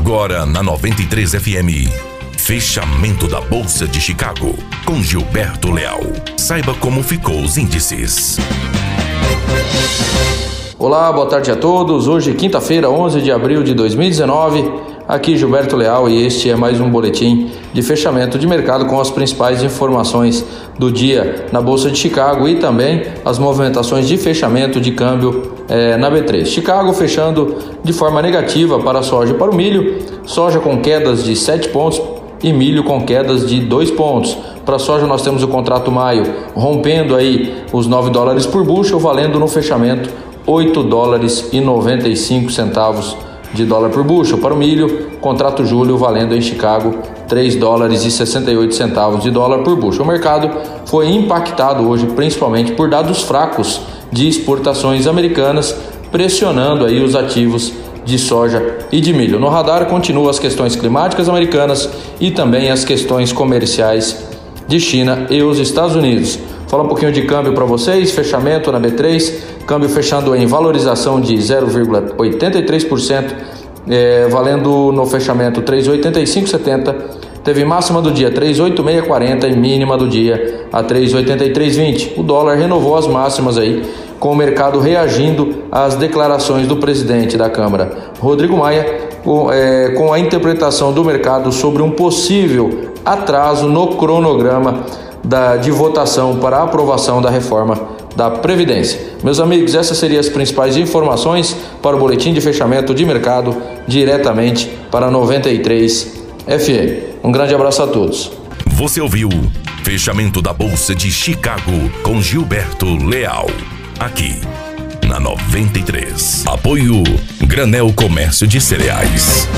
Agora na 93 FM. Fechamento da Bolsa de Chicago com Gilberto Leal. Saiba como ficou os índices. Olá, boa tarde a todos. Hoje, quinta-feira, 11 de abril de 2019. Aqui Gilberto Leal e este é mais um boletim de fechamento de mercado com as principais informações do dia na Bolsa de Chicago e também as movimentações de fechamento de câmbio eh, na B3. Chicago fechando de forma negativa para a soja e para o milho, soja com quedas de 7 pontos e milho com quedas de 2 pontos. Para soja nós temos o contrato maio rompendo aí os 9 dólares por bushel, valendo no fechamento 8 dólares e 95 centavos de dólar por bushel. Para o milho, contrato julho valendo em Chicago 3 dólares e 68 centavos de dólar por bushel. O mercado foi impactado hoje principalmente por dados fracos de exportações americanas, pressionando aí os ativos de soja e de milho. No radar continuam as questões climáticas americanas e também as questões comerciais de China e os Estados Unidos. Falar um pouquinho de câmbio para vocês, fechamento na B3, câmbio fechando em valorização de 0,83%, é, valendo no fechamento 3,8570. Teve máxima do dia 3,8640 e mínima do dia a 3,8320. O dólar renovou as máximas aí, com o mercado reagindo às declarações do presidente da Câmara, Rodrigo Maia, com, é, com a interpretação do mercado sobre um possível atraso no cronograma da, de votação para a aprovação da reforma da Previdência. Meus amigos, essas seriam as principais informações para o boletim de fechamento de mercado diretamente para 93 FM. Um grande abraço a todos. Você ouviu Fechamento da Bolsa de Chicago com Gilberto Leal. Aqui na 93. Apoio Granel Comércio de Cereais.